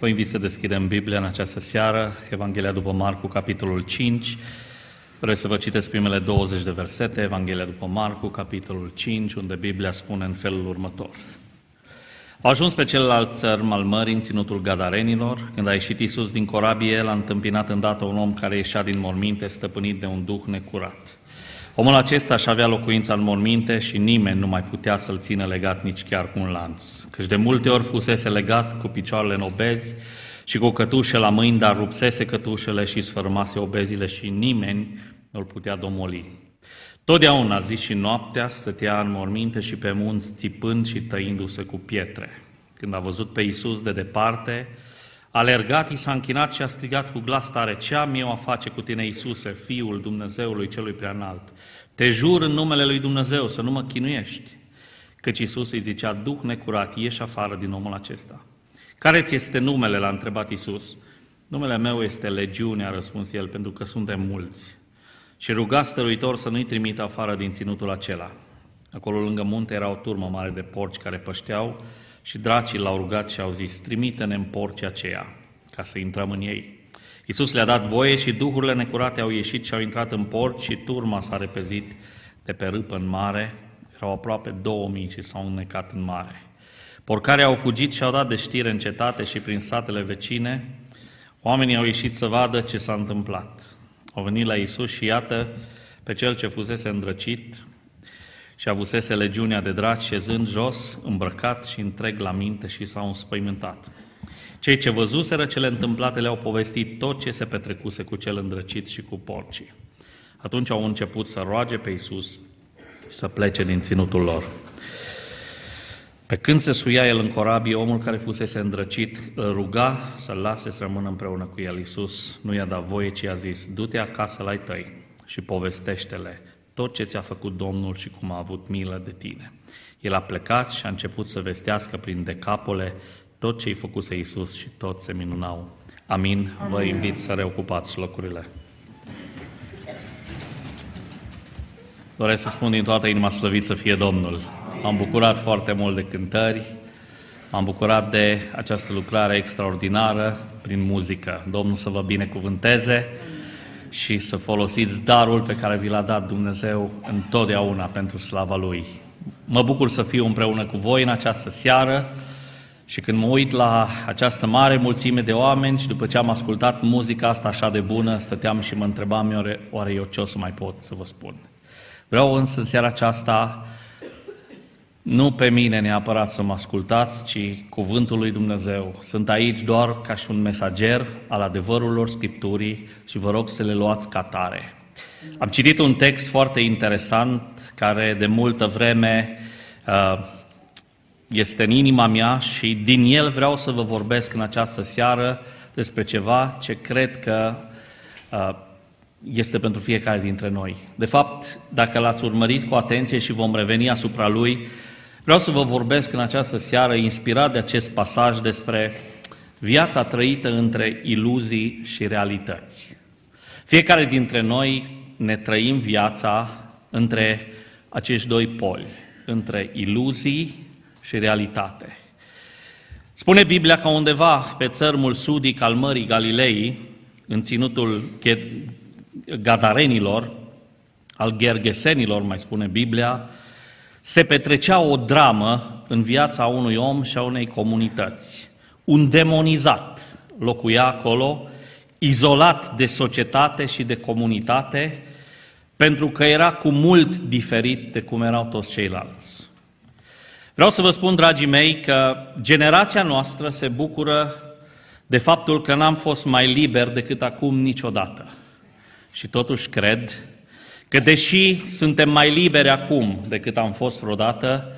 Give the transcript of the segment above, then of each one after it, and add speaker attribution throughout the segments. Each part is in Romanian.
Speaker 1: Vă invit să deschidem Biblia în această seară, Evanghelia după Marcu, capitolul 5. Vreau să vă citesc primele 20 de versete, Evanghelia după Marcu, capitolul 5, unde Biblia spune în felul următor. Au ajuns pe celălalt țărm al mării, în ținutul Gadarenilor. Când a ieșit Iisus din corabie, el a întâmpinat îndată un om care ieșea din morminte, stăpânit de un duh necurat. Omul acesta și avea locuința în morminte și nimeni nu mai putea să-l țină legat nici chiar cu un lanț. Căci de multe ori fusese legat cu picioarele în obezi și cu cătușe la mâini, dar rupsese cătușele și sfărmase obezile și nimeni nu-l putea domoli. Totdeauna, zi și noaptea, stătea în morminte și pe munți, țipând și tăindu-se cu pietre. Când a văzut pe Iisus de departe, a alergat, i s-a închinat și a strigat cu glas tare, ce am eu a face cu tine, Iisuse, Fiul Dumnezeului celui preanalt? Te jur în numele lui Dumnezeu să nu mă chinuiești. Căci Iisus îi zicea, Duh necurat, ieși afară din omul acesta. Care ți este numele? L-a întrebat Iisus. Numele meu este Legiune, a răspuns el, pentru că suntem mulți. Și ruga stăruitor să nu-i trimită afară din ținutul acela. Acolo lângă munte era o turmă mare de porci care pășteau și dracii l-au rugat și au zis, trimite-ne în porci aceea, ca să intrăm în ei. Iisus le-a dat voie și duhurile necurate au ieșit și au intrat în port și turma s-a repezit de pe râpă în mare. Erau aproape 2000 și s-au înnecat în mare. Porcare au fugit și au dat de știre în cetate și prin satele vecine. Oamenii au ieșit să vadă ce s-a întâmplat. Au venit la Iisus și iată pe cel ce fusese îndrăcit și avusese legiunea de draci șezând jos, îmbrăcat și întreg la minte și s-au înspăimântat. Cei ce văzuseră cele întâmplate le-au povestit tot ce se petrecuse cu cel îndrăcit și cu porcii. Atunci au început să roage pe Iisus să plece din ținutul lor. Pe când se suia el în corabie, omul care fusese îndrăcit îl ruga să-l lase să rămână împreună cu el. Iisus nu i-a dat voie, ci a zis, du-te acasă la tăi și povestește-le tot ce ți-a făcut Domnul și cum a avut milă de tine. El a plecat și a început să vestească prin decapole tot ce-i făcuse Iisus și tot se minunau. Amin. Amin. Vă invit să reocupați locurile. Doresc să spun din toată inima slăvit să fie Domnul. Am bucurat foarte mult de cântări, am bucurat de această lucrare extraordinară prin muzică. Domnul să vă binecuvânteze și să folosiți darul pe care vi l-a dat Dumnezeu întotdeauna pentru slava Lui. Mă bucur să fiu împreună cu voi în această seară. Și când mă uit la această mare mulțime de oameni și după ce am ascultat muzica asta așa de bună, stăteam și mă întrebam, oare, oare eu ce o să mai pot să vă spun? Vreau însă în seara aceasta nu pe mine neapărat să mă ascultați, ci cuvântul lui Dumnezeu. Sunt aici doar ca și un mesager al adevărurilor Scripturii și vă rog să le luați ca tare. Am citit un text foarte interesant care de multă vreme uh, este în inima mea și din el vreau să vă vorbesc în această seară despre ceva ce cred că uh, este pentru fiecare dintre noi. De fapt, dacă l-ați urmărit cu atenție și vom reveni asupra lui, vreau să vă vorbesc în această seară, inspirat de acest pasaj, despre viața trăită între iluzii și realități. Fiecare dintre noi ne trăim viața între acești doi poli, între iluzii și realitate. Spune Biblia că undeva pe țărmul sudic al Mării Galilei, în ținutul Gadarenilor, al Gergesenilor, mai spune Biblia, se petrecea o dramă în viața unui om și a unei comunități. Un demonizat locuia acolo, izolat de societate și de comunitate, pentru că era cu mult diferit de cum erau toți ceilalți. Vreau să vă spun, dragii mei, că generația noastră se bucură de faptul că n-am fost mai liber decât acum niciodată. Și totuși cred că deși suntem mai liberi acum decât am fost vreodată,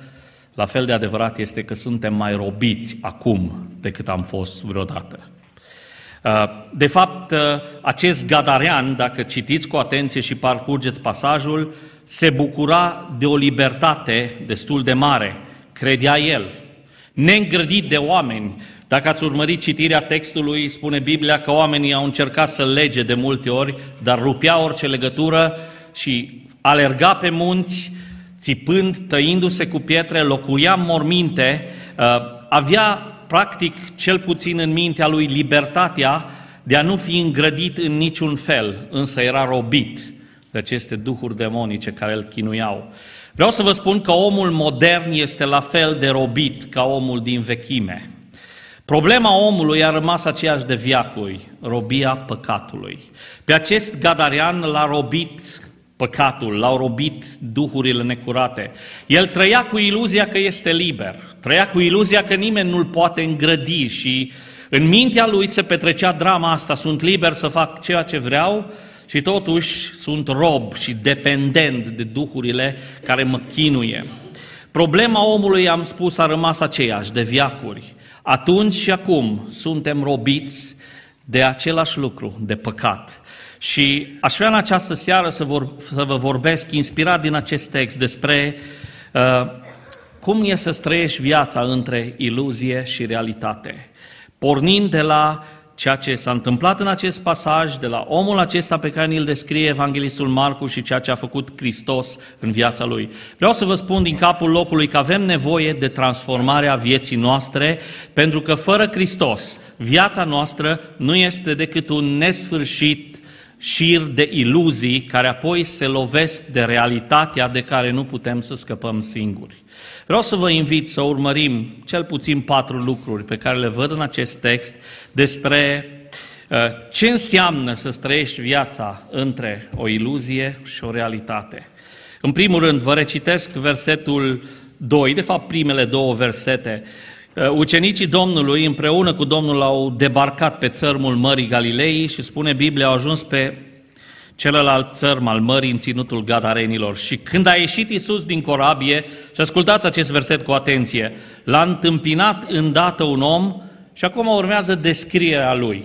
Speaker 1: la fel de adevărat este că suntem mai robiți acum decât am fost vreodată. Uh, de fapt, uh, acest gadarean, dacă citiți cu atenție și parcurgeți pasajul, se bucura de o libertate destul de mare credea el, neîngrădit de oameni. Dacă ați urmărit citirea textului, spune Biblia că oamenii au încercat să lege de multe ori, dar rupea orice legătură și alerga pe munți, țipând, tăindu-se cu pietre, locuia morminte, uh, avea practic, cel puțin în mintea lui, libertatea de a nu fi îngrădit în niciun fel, însă era robit de aceste duhuri demonice care îl chinuiau. Vreau să vă spun că omul modern este la fel de robit ca omul din vechime. Problema omului a rămas aceeași de viacuri, robia păcatului. Pe acest gadarian l-a robit păcatul, l-au robit duhurile necurate. El trăia cu iluzia că este liber, trăia cu iluzia că nimeni nu-l poate îngrădi și în mintea lui se petrecea drama asta, sunt liber să fac ceea ce vreau și totuși sunt rob și dependent de duhurile care mă chinuie. Problema omului, am spus, a rămas aceeași, de viacuri. Atunci și acum suntem robiți de același lucru, de păcat. Și aș vrea în această seară să, vor, să vă vorbesc, inspirat din acest text, despre uh, cum e să trăiești viața între iluzie și realitate. Pornind de la ceea ce s-a întâmplat în acest pasaj, de la omul acesta pe care îl descrie Evanghelistul Marcu și ceea ce a făcut Hristos în viața lui. Vreau să vă spun din capul locului că avem nevoie de transformarea vieții noastre, pentru că fără Hristos, viața noastră nu este decât un nesfârșit șir de iluzii care apoi se lovesc de realitatea de care nu putem să scăpăm singuri. Vreau să vă invit să urmărim cel puțin patru lucruri pe care le văd în acest text despre uh, ce înseamnă să trăiești viața între o iluzie și o realitate. În primul rând, vă recitesc versetul 2, de fapt primele două versete. Uh, ucenicii Domnului împreună cu Domnul au debarcat pe țărmul Mării Galilei și spune Biblia au ajuns pe celălalt țărm al mării în ținutul Gadarenilor. Și când a ieșit Iisus din corabie, și ascultați acest verset cu atenție, l-a întâmpinat îndată un om și acum urmează descrierea lui.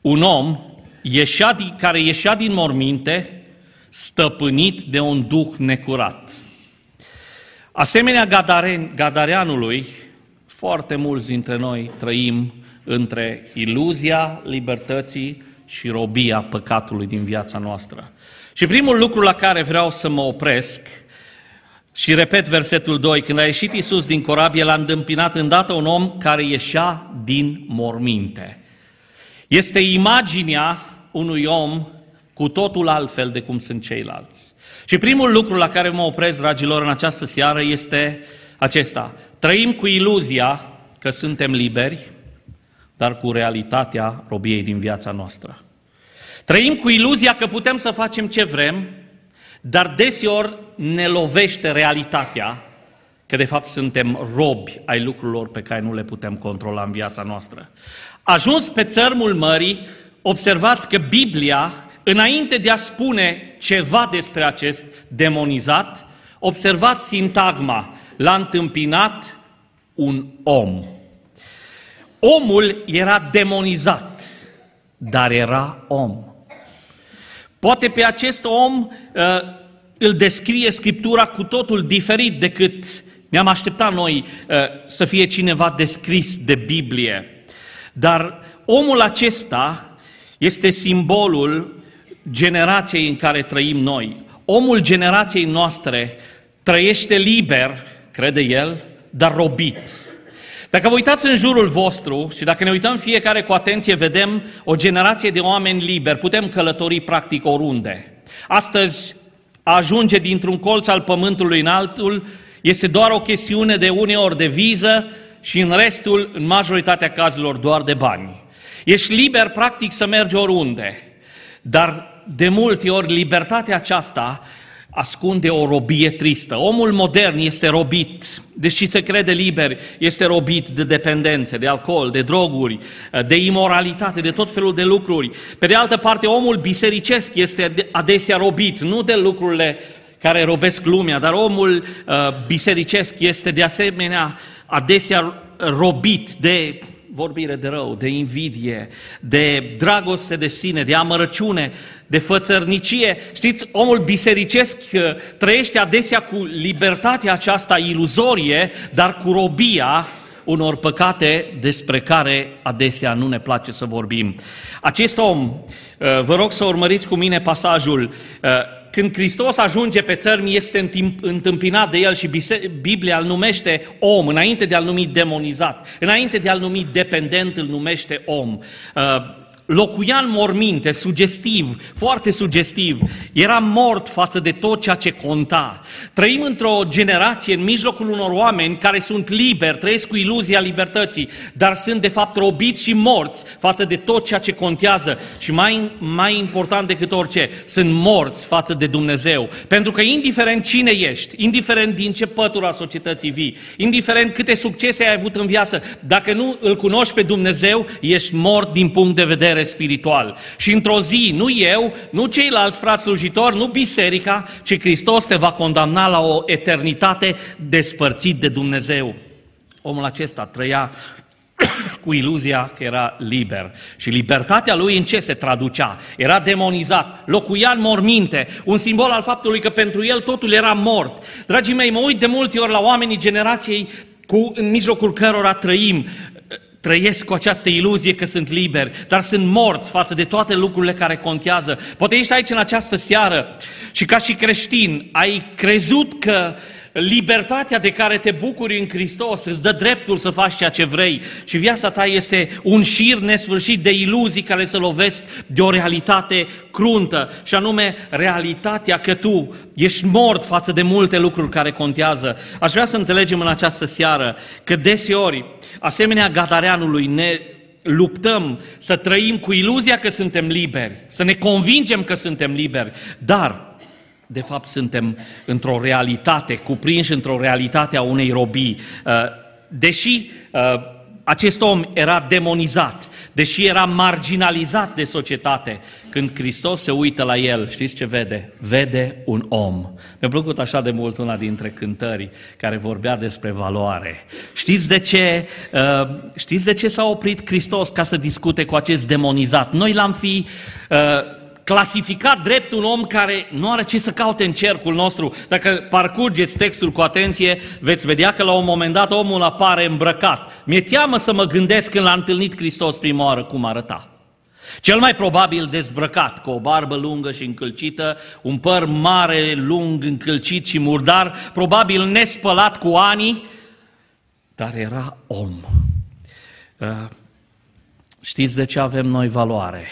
Speaker 1: Un om ieșea din, care ieșea din morminte, stăpânit de un duh necurat. Asemenea Gadaren, Gadareanului, foarte mulți dintre noi trăim între iluzia libertății și robia păcatului din viața noastră. Și primul lucru la care vreau să mă opresc, și repet versetul 2, când a ieșit Iisus din corabie, l-a îndâmpinat îndată un om care ieșea din morminte. Este imaginea unui om cu totul altfel de cum sunt ceilalți. Și primul lucru la care mă opresc, dragilor, în această seară este acesta. Trăim cu iluzia că suntem liberi, dar cu realitatea robiei din viața noastră. Trăim cu iluzia că putem să facem ce vrem, dar deseori ne lovește realitatea că de fapt suntem robi ai lucrurilor pe care nu le putem controla în viața noastră. Ajuns pe țărmul mării, observați că Biblia, înainte de a spune ceva despre acest demonizat, observați sintagma, l-a întâmpinat un om. Omul era demonizat, dar era om. Poate pe acest om uh, îl descrie Scriptura cu totul diferit decât ne-am așteptat noi uh, să fie cineva descris de Biblie. Dar omul acesta este simbolul generației în care trăim noi. Omul generației noastre trăiește liber, crede el, dar robit. Dacă vă uitați în jurul vostru și dacă ne uităm fiecare cu atenție, vedem o generație de oameni liberi. Putem călători practic oriunde. Astăzi, a ajunge dintr-un colț al pământului în altul este doar o chestiune de uneori de viză și în restul, în majoritatea cazurilor, doar de bani. Ești liber practic să mergi oriunde, dar de multe ori libertatea aceasta ascunde o robie tristă. Omul modern este robit, deși se crede liber, este robit de dependențe, de alcool, de droguri, de imoralitate, de tot felul de lucruri. Pe de altă parte, omul bisericesc este adesea robit, nu de lucrurile care robesc lumea, dar omul uh, bisericesc este de asemenea adesea robit de vorbire de rău, de invidie, de dragoste de sine, de amărăciune, de fățărnicie. Știți, omul bisericesc uh, trăiește adesea cu libertatea aceasta iluzorie, dar cu robia unor păcate despre care adesea nu ne place să vorbim. Acest om, uh, vă rog să urmăriți cu mine pasajul, uh, când Hristos ajunge pe țărm, este întâmpinat de el și Biblia îl numește om, înainte de a-l numi demonizat, înainte de a-l numi dependent, îl numește om. Uh, locuia în morminte, sugestiv, foarte sugestiv, era mort față de tot ceea ce conta. Trăim într-o generație în mijlocul unor oameni care sunt liberi, trăiesc cu iluzia libertății, dar sunt de fapt robiți și morți față de tot ceea ce contează și mai, mai important decât orice, sunt morți față de Dumnezeu. Pentru că indiferent cine ești, indiferent din ce pătura societății vii, indiferent câte succese ai avut în viață, dacă nu îl cunoști pe Dumnezeu, ești mort din punct de vedere vedere spiritual. Și într-o zi, nu eu, nu ceilalți frați slujitori, nu biserica, ci Hristos te va condamna la o eternitate despărțit de Dumnezeu. Omul acesta trăia cu iluzia că era liber. Și libertatea lui în ce se traducea? Era demonizat, locuia în morminte, un simbol al faptului că pentru el totul era mort. Dragii mei, mă uit de multe ori la oamenii generației cu, în mijlocul cărora trăim, trăiesc cu această iluzie că sunt liberi, dar sunt morți față de toate lucrurile care contează. Poate ești aici în această seară și ca și creștin ai crezut că libertatea de care te bucuri în Hristos îți dă dreptul să faci ceea ce vrei și viața ta este un șir nesfârșit de iluzii care se lovesc de o realitate cruntă și anume realitatea că tu ești mort față de multe lucruri care contează. Aș vrea să înțelegem în această seară că deseori, asemenea Gadareanului, ne luptăm să trăim cu iluzia că suntem liberi, să ne convingem că suntem liberi, dar de fapt suntem într-o realitate, cuprinși într-o realitate a unei robii. Uh, deși uh, acest om era demonizat, deși era marginalizat de societate, când Hristos se uită la el, știți ce vede? Vede un om. Mi-a plăcut așa de mult una dintre cântări care vorbea despre valoare. Știți de ce, uh, știți de ce s-a oprit Hristos ca să discute cu acest demonizat? Noi l-am fi clasificat drept un om care nu are ce să caute în cercul nostru. Dacă parcurgeți textul cu atenție, veți vedea că la un moment dat omul apare îmbrăcat. Mi-e teamă să mă gândesc când l-a întâlnit Hristos prima oară cum arăta. Cel mai probabil dezbrăcat, cu o barbă lungă și încălcită, un păr mare, lung, încălcit și murdar, probabil nespălat cu ani, dar era om. Uh, știți de ce avem noi valoare?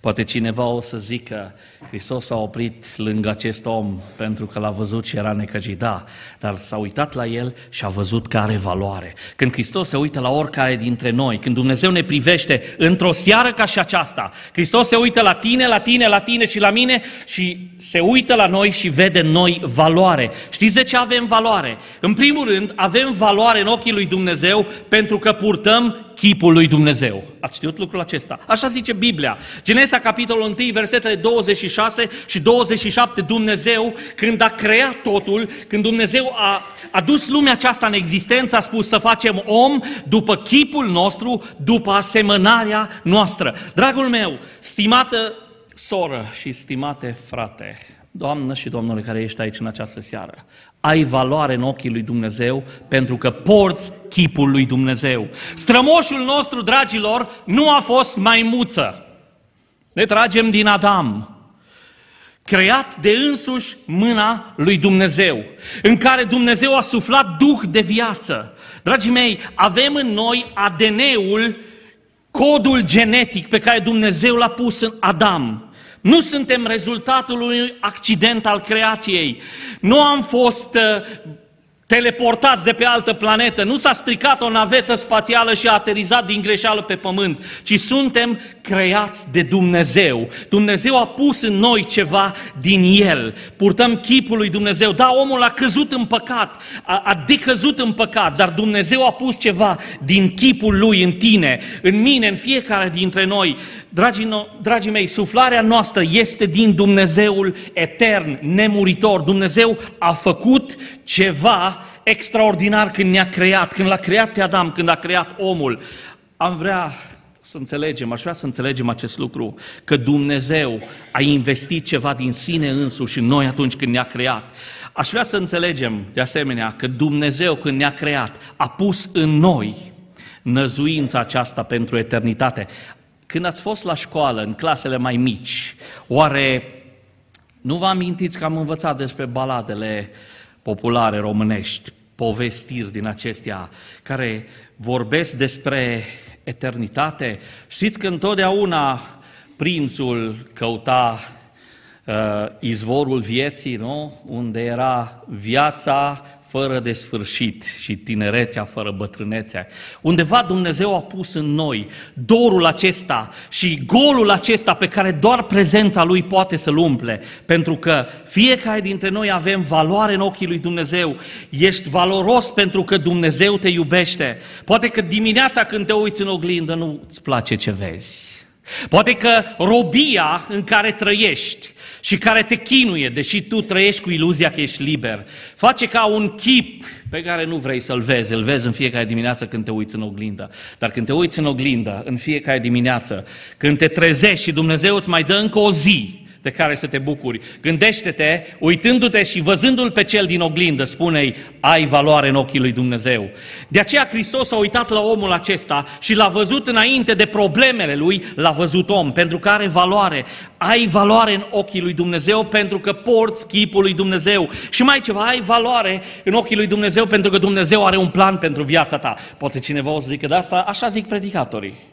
Speaker 1: Poate cineva o să zică, Hristos a oprit lângă acest om pentru că l-a văzut și era necăjit. Da, dar s-a uitat la el și a văzut că are valoare. Când Hristos se uită la oricare dintre noi, când Dumnezeu ne privește într-o seară ca și aceasta, Hristos se uită la tine, la tine, la tine și la mine și se uită la noi și vede în noi valoare. Știți de ce avem valoare? În primul rând, avem valoare în ochii lui Dumnezeu pentru că purtăm chipul lui Dumnezeu. Ați știut lucrul acesta? Așa zice Biblia. Genesa, capitolul 1, versetele 26 și 27, Dumnezeu, când a creat totul, când Dumnezeu a adus lumea aceasta în existență, a spus să facem om după chipul nostru, după asemănarea noastră. Dragul meu, stimată soră și stimate frate, Doamnă și domnule care ești aici în această seară, ai valoare în ochii lui Dumnezeu pentru că porți chipul lui Dumnezeu. Strămoșul nostru, dragilor, nu a fost maimuță. Ne tragem din Adam, creat de însuși mâna lui Dumnezeu, în care Dumnezeu a suflat duh de viață. Dragii mei, avem în noi ADN-ul, codul genetic pe care Dumnezeu l-a pus în Adam. Nu suntem rezultatul unui accident al creației. Nu am fost uh, teleportați de pe altă planetă, nu s-a stricat o navetă spațială și a aterizat din greșeală pe pământ, ci suntem creați de Dumnezeu. Dumnezeu a pus în noi ceva din El. Purtăm chipul lui Dumnezeu. Da, omul a căzut în păcat, a, a decăzut în păcat, dar Dumnezeu a pus ceva din chipul lui în tine, în mine, în fiecare dintre noi. Dragii, no, dragii mei, suflarea noastră este din Dumnezeul etern, nemuritor. Dumnezeu a făcut ceva extraordinar când ne-a creat, când l-a creat pe Adam, când a creat omul. Am vrea să înțelegem, aș vrea să înțelegem acest lucru, că Dumnezeu a investit ceva din sine însuși în noi atunci când ne-a creat. Aș vrea să înțelegem, de asemenea, că Dumnezeu când ne-a creat a pus în noi năzuința aceasta pentru eternitate. Când ați fost la școală, în clasele mai mici, oare Nu vă amintiți că am învățat despre baladele populare românești, povestiri din acestea care vorbesc despre eternitate? Știți că întotdeauna prințul căuta uh, izvorul vieții, nu? Unde era viața fără de sfârșit și tinerețea fără bătrânețea. Undeva Dumnezeu a pus în noi dorul acesta și golul acesta pe care doar prezența Lui poate să-l umple, pentru că fiecare dintre noi avem valoare în ochii lui Dumnezeu. Ești valoros pentru că Dumnezeu te iubește. Poate că dimineața când te uiți în oglindă nu îți place ce vezi. Poate că robia în care trăiești și care te chinuie, deși tu trăiești cu iluzia că ești liber, face ca un chip pe care nu vrei să-l vezi, îl vezi în fiecare dimineață când te uiți în oglindă. Dar când te uiți în oglindă, în fiecare dimineață, când te trezești și Dumnezeu îți mai dă încă o zi, de care să te bucuri. Gândește-te, uitându-te și văzându-l pe cel din oglindă, spune-i, ai valoare în ochii lui Dumnezeu. De aceea Hristos a uitat la omul acesta și l-a văzut înainte de problemele lui, l-a văzut om, pentru că are valoare. Ai valoare în ochii lui Dumnezeu pentru că porți chipul lui Dumnezeu. Și mai ceva, ai valoare în ochii lui Dumnezeu pentru că Dumnezeu are un plan pentru viața ta. Poate cineva o să zică de asta, așa zic predicatorii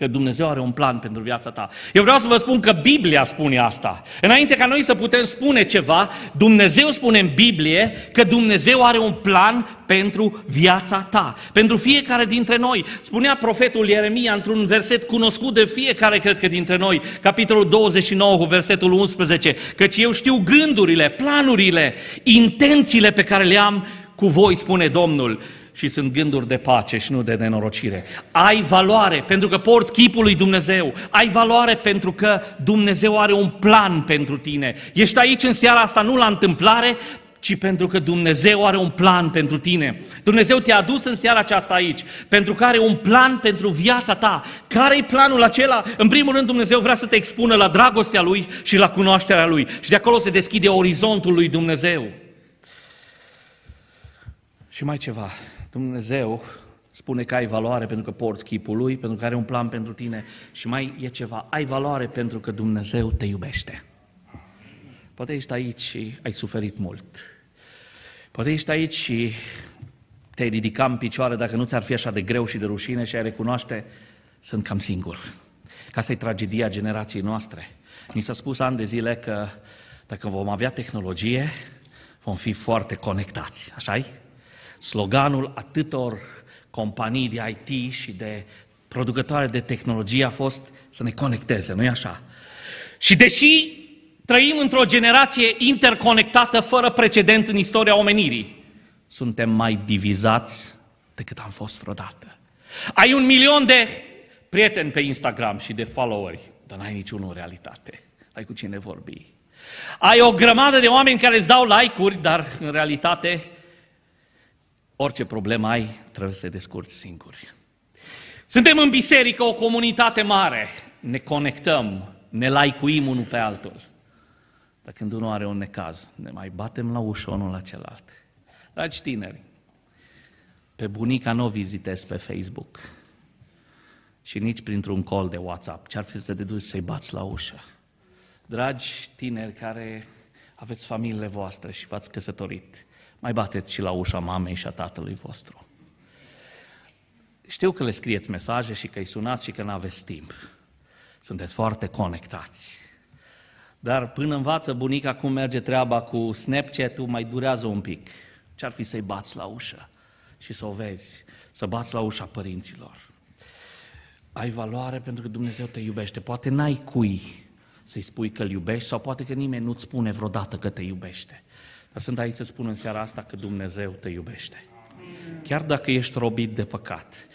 Speaker 1: că Dumnezeu are un plan pentru viața ta. Eu vreau să vă spun că Biblia spune asta. Înainte ca noi să putem spune ceva, Dumnezeu spune în Biblie că Dumnezeu are un plan pentru viața ta, pentru fiecare dintre noi. Spunea profetul Ieremia într-un verset cunoscut de fiecare, cred că dintre noi, capitolul 29 cu versetul 11, căci eu știu gândurile, planurile, intențiile pe care le am cu voi, spune Domnul și sunt gânduri de pace și nu de nenorocire. Ai valoare pentru că porți chipul lui Dumnezeu. Ai valoare pentru că Dumnezeu are un plan pentru tine. Ești aici în seara asta nu la întâmplare, ci pentru că Dumnezeu are un plan pentru tine. Dumnezeu te-a adus în seara aceasta aici, pentru că are un plan pentru viața ta. Care e planul acela? În primul rând, Dumnezeu vrea să te expună la dragostea Lui și la cunoașterea Lui. Și de acolo se deschide orizontul lui Dumnezeu. Și mai ceva, Dumnezeu spune că ai valoare pentru că porți chipul Lui, pentru că are un plan pentru tine și mai e ceva, ai valoare pentru că Dumnezeu te iubește. Poate ești aici și ai suferit mult. Poate ești aici și te-ai ridicat în picioare dacă nu ți-ar fi așa de greu și de rușine și ai recunoaște, sunt cam singur. Ca asta e tragedia generației noastre. Ni s-a spus ani de zile că dacă vom avea tehnologie, vom fi foarte conectați. Așa-i? Sloganul atâtor companii de IT și de producătoare de tehnologie a fost să ne conecteze, nu-i așa? Și deși trăim într-o generație interconectată fără precedent în istoria omenirii, suntem mai divizați decât am fost vreodată. Ai un milion de prieteni pe Instagram și de followeri, dar n-ai niciunul în realitate. Ai cu cine vorbi. Ai o grămadă de oameni care îți dau like-uri, dar în realitate Orice problemă ai, trebuie să te descurci singuri. Suntem în biserică, o comunitate mare. Ne conectăm, ne laicuim unul pe altul. Dar când unul are un necaz, ne mai batem la ușă unul la celălalt. Dragi tineri, pe bunica nu o vizitez pe Facebook și nici printr-un call de WhatsApp. Ce-ar fi să te duci să-i bați la ușă? Dragi tineri care aveți familiile voastre și v-ați căsătorit, mai bateți și la ușa mamei și a tatălui vostru. Știu că le scrieți mesaje și că îi sunați și că nu aveți timp. Sunteți foarte conectați. Dar până învață bunica cum merge treaba cu Snapchat-ul, mai durează un pic. Ce-ar fi să-i bați la ușă și să o vezi, să bați la ușa părinților. Ai valoare pentru că Dumnezeu te iubește. Poate n-ai cui să-i spui că îl iubești sau poate că nimeni nu-ți spune vreodată că te iubește. Dar sunt aici să spun în seara asta că Dumnezeu te iubește. Chiar dacă ești robit de păcat,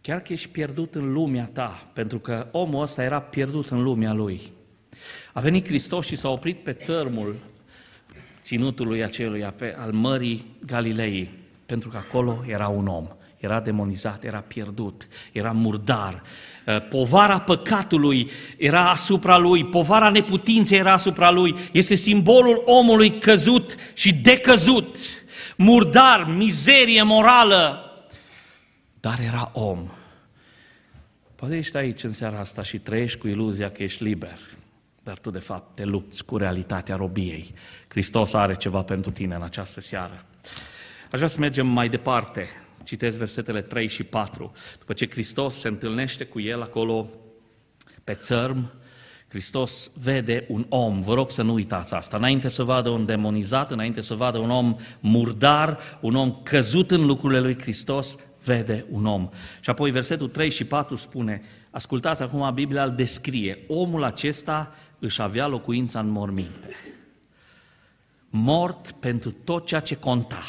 Speaker 1: chiar că ești pierdut în lumea ta, pentru că omul ăsta era pierdut în lumea lui. A venit Hristos și s-a oprit pe țărmul ținutului acelui al Mării Galilei, pentru că acolo era un om era demonizat, era pierdut, era murdar. Uh, povara păcatului era asupra lui, povara neputinței era asupra lui. Este simbolul omului căzut și decăzut, murdar, mizerie morală, dar era om. Poate ești aici în seara asta și trăiești cu iluzia că ești liber, dar tu de fapt te lupți cu realitatea robiei. Hristos are ceva pentru tine în această seară. Aș vrea să mergem mai departe. Citesc versetele 3 și 4. După ce Hristos se întâlnește cu el acolo pe țărm, Hristos vede un om, vă rog să nu uitați asta, înainte să vadă un demonizat, înainte să vadă un om murdar, un om căzut în lucrurile lui Hristos, vede un om. Și apoi versetul 3 și 4 spune, ascultați acum, Biblia îl descrie, omul acesta își avea locuința în morminte. Mort pentru tot ceea ce conta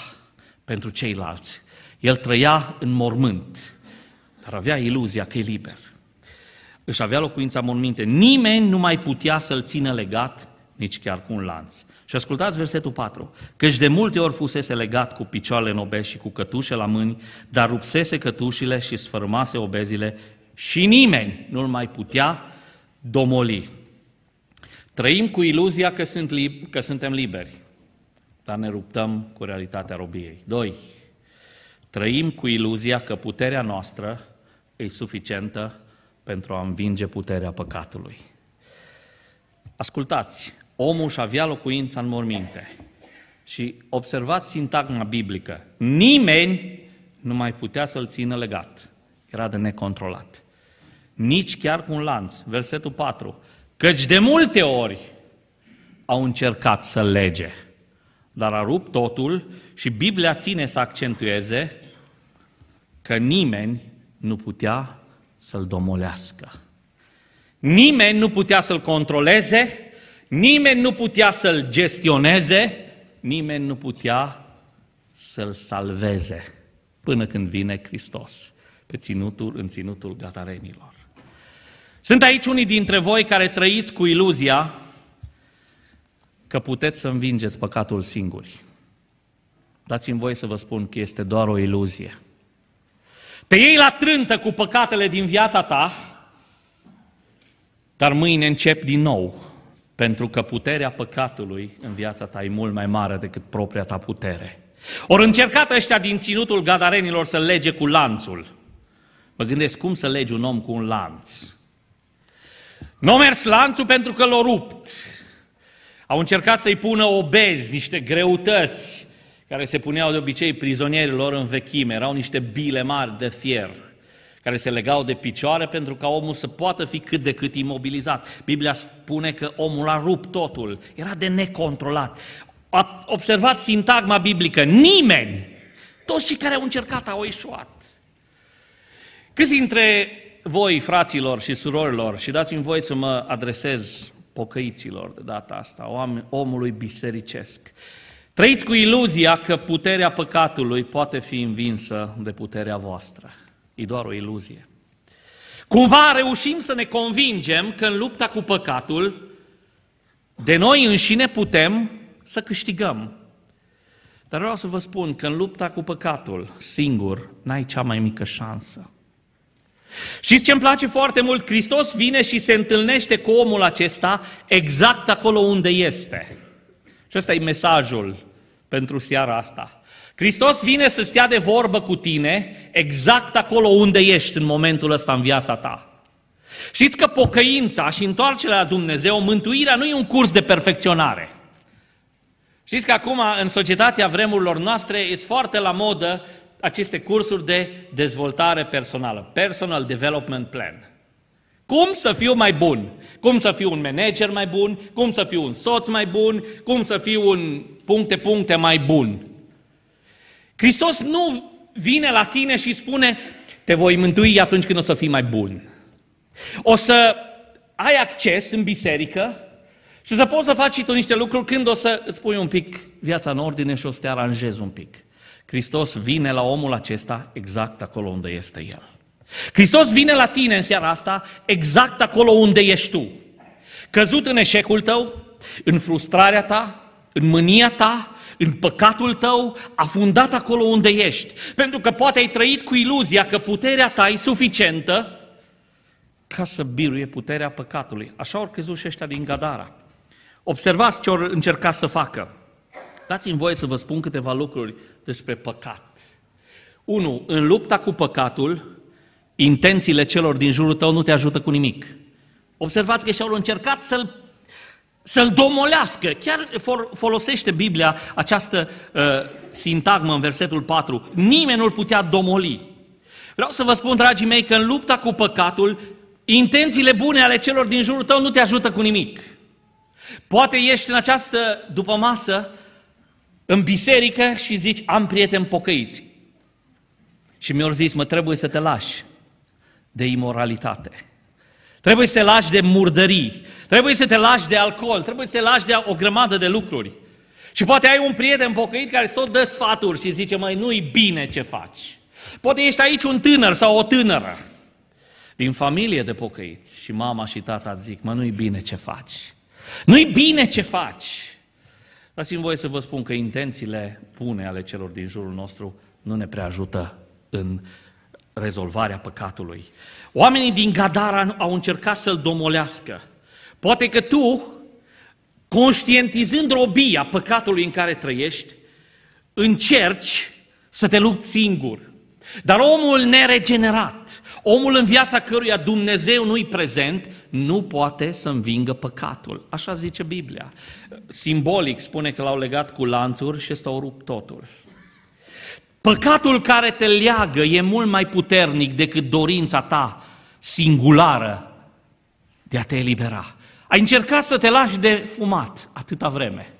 Speaker 1: pentru ceilalți. El trăia în mormânt, dar avea iluzia că e liber. Își avea locuința în morminte. Nimeni nu mai putea să-l țină legat, nici chiar cu un lanț. Și ascultați versetul 4. Căci de multe ori fusese legat cu picioarele în obezi și cu cătușe la mâini, dar rupsese cătușile și sfărmase obezile și nimeni nu-l mai putea domoli. Trăim cu iluzia că, sunt lib- că suntem liberi, dar ne ruptăm cu realitatea robiei. Doi, trăim cu iluzia că puterea noastră e suficientă pentru a învinge puterea păcatului. Ascultați, omul și avea locuința în morminte. Și observați sintagma biblică. Nimeni nu mai putea să-l țină legat. Era de necontrolat. Nici chiar cu un lanț. Versetul 4. Căci de multe ori au încercat să lege, dar a rupt totul și Biblia ține să accentueze că nimeni nu putea să-l domolească. Nimeni nu putea să-l controleze, nimeni nu putea să-l gestioneze, nimeni nu putea să-l salveze până când vine Hristos pe ținutul, în ținutul gatarenilor. Sunt aici unii dintre voi care trăiți cu iluzia că puteți să învingeți păcatul singuri. Dați-mi voi să vă spun că este doar o iluzie. Te iei la trântă cu păcatele din viața ta, dar mâine încep din nou, pentru că puterea păcatului în viața ta e mult mai mare decât propria ta putere. Ori încercat ăștia din ținutul gadarenilor să lege cu lanțul. Mă gândesc cum să legi un om cu un lanț. Nu a mers lanțul pentru că l-a rupt. Au încercat să-i pună obezi, niște greutăți, care se puneau de obicei prizonierilor în vechime. Erau niște bile mari de fier care se legau de picioare pentru ca omul să poată fi cât de cât imobilizat. Biblia spune că omul a rupt totul, era de necontrolat. Observați sintagma biblică, nimeni, toți cei care au încercat au ieșuat. Câți dintre voi, fraților și surorilor, și dați-mi voi să mă adresez pocăiților de data asta, omului bisericesc, Trăiți cu iluzia că puterea păcatului poate fi învinsă de puterea voastră. E doar o iluzie. Cumva reușim să ne convingem că în lupta cu păcatul, de noi înșine putem să câștigăm. Dar vreau să vă spun că în lupta cu păcatul, singur, n-ai cea mai mică șansă. Și ce îmi place foarte mult? Hristos vine și se întâlnește cu omul acesta exact acolo unde este. Și ăsta e mesajul pentru seara asta. Hristos vine să stea de vorbă cu tine exact acolo unde ești în momentul ăsta în viața ta. Știți că pocăința și întoarcerea la Dumnezeu, mântuirea nu e un curs de perfecționare. Știți că acum, în societatea vremurilor noastre, este foarte la modă aceste cursuri de dezvoltare personală, Personal Development Plan. Cum să fiu mai bun? Cum să fiu un manager mai bun? Cum să fiu un soț mai bun? Cum să fiu un puncte, puncte mai bun? Hristos nu vine la tine și spune, te voi mântui atunci când o să fii mai bun. O să ai acces în biserică și să poți să faci și tu niște lucruri când o să îți pui un pic viața în ordine și o să te aranjezi un pic. Hristos vine la omul acesta exact acolo unde este el. Hristos vine la tine în seara asta exact acolo unde ești tu. Căzut în eșecul tău, în frustrarea ta, în mânia ta, în păcatul tău, afundat acolo unde ești. Pentru că poate ai trăit cu iluzia că puterea ta e suficientă ca să biruie puterea păcatului. Așa au crezut și ăștia din Gadara. Observați ce au încercat să facă. Dați-mi voie să vă spun câteva lucruri despre păcat. Unu, în lupta cu păcatul, intențiile celor din jurul tău nu te ajută cu nimic. Observați că și-au încercat să-l să-l domolească. Chiar folosește Biblia această uh, sintagmă în versetul 4. Nimeni nu-l putea domoli. Vreau să vă spun, dragii mei, că în lupta cu păcatul, intențiile bune ale celor din jurul tău nu te ajută cu nimic. Poate ești în această după masă, în biserică și zici, am prieteni pocăiți. Și mi-au zis, mă, trebuie să te lași de imoralitate. Trebuie să te lași de murdării, trebuie să te lași de alcool, trebuie să te lași de o grămadă de lucruri. Și poate ai un prieten pocăit care tot dă sfaturi și zice, măi, nu-i bine ce faci. Poate ești aici un tânăr sau o tânără din familie de pocăiți și mama și tata zic, mă, nu-i bine ce faci. Nu-i bine ce faci. Dați-mi voie să vă spun că intențiile bune ale celor din jurul nostru nu ne prea ajută în rezolvarea păcatului. Oamenii din Gadara au încercat să-l domolească. Poate că tu, conștientizând robia păcatului în care trăiești, încerci să te lupți singur. Dar omul neregenerat, omul în viața căruia Dumnezeu nu-i prezent, nu poate să învingă păcatul. Așa zice Biblia. Simbolic spune că l-au legat cu lanțuri și ăsta au rupt totul. Păcatul care te leagă e mult mai puternic decât dorința ta singulară de a te elibera. Ai încercat să te lași de fumat atâta vreme.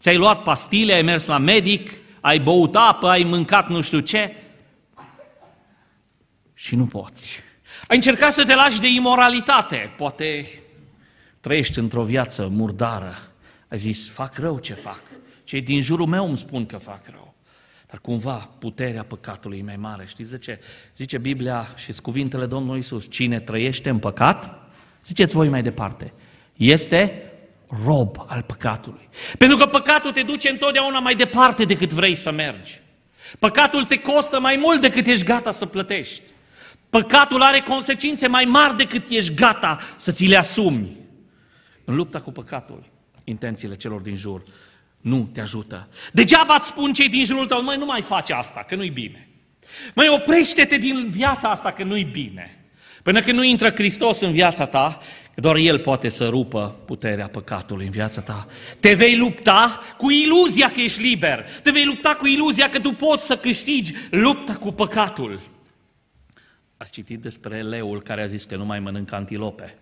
Speaker 1: Ți-ai luat pastile, ai mers la medic, ai băut apă, ai mâncat nu știu ce și nu poți. Ai încercat să te lași de imoralitate, poate trăiești într-o viață murdară. Ai zis, fac rău ce fac. Cei din jurul meu îmi spun că fac rău. Dar cumva puterea păcatului e mai mare. Știți de ce? Zice Biblia și cuvintele Domnului Isus, cine trăiește în păcat, ziceți voi mai departe, este rob al păcatului. Pentru că păcatul te duce întotdeauna mai departe decât vrei să mergi. Păcatul te costă mai mult decât ești gata să plătești. Păcatul are consecințe mai mari decât ești gata să ți le asumi. În lupta cu păcatul, intențiile celor din jur nu te ajută. Degeaba îți spun cei din jurul tău, măi, nu mai face asta, că nu-i bine. Măi, oprește-te din viața asta, că nu-i bine. Până când nu intră Hristos în viața ta, că doar El poate să rupă puterea păcatului în viața ta. Te vei lupta cu iluzia că ești liber. Te vei lupta cu iluzia că tu poți să câștigi lupta cu păcatul. Ați citit despre leul care a zis că nu mai mănâncă antilope.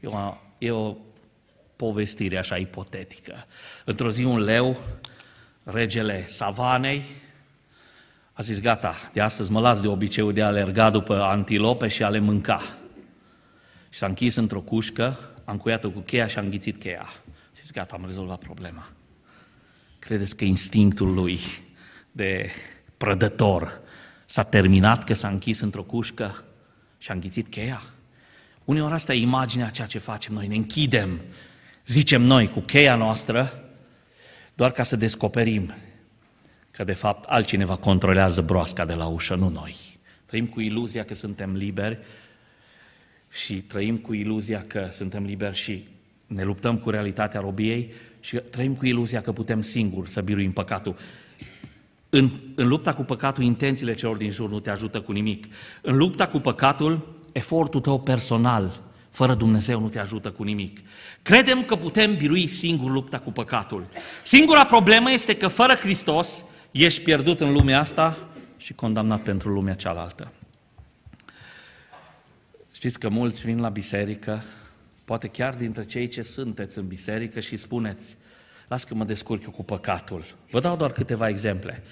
Speaker 1: E o, e o povestire așa ipotetică. Într-o zi un leu, regele savanei, a zis, gata, de astăzi mă las de obiceiul de a alerga după antilope și a le mânca. Și s-a închis într-o cușcă, a încuiat-o cu cheia și a înghițit cheia. Și zis, gata, am rezolvat problema. Credeți că instinctul lui de prădător s-a terminat că s-a închis într-o cușcă și a înghițit cheia? Uneori asta e imaginea a ceea ce facem noi. Ne închidem zicem noi, cu cheia noastră, doar ca să descoperim că de fapt altcineva controlează broasca de la ușă, nu noi. Trăim cu iluzia că suntem liberi și trăim cu iluzia că suntem liberi și ne luptăm cu realitatea robiei și trăim cu iluzia că putem singuri să biruim păcatul. În, în lupta cu păcatul, intențiile celor din jur nu te ajută cu nimic. În lupta cu păcatul, efortul tău personal fără Dumnezeu nu te ajută cu nimic. Credem că putem birui singur lupta cu păcatul. Singura problemă este că fără Hristos ești pierdut în lumea asta și condamnat pentru lumea cealaltă. Știți că mulți vin la biserică, poate chiar dintre cei ce sunteți în biserică și spuneți, las că mă descurc eu cu păcatul. Vă dau doar câteva exemple.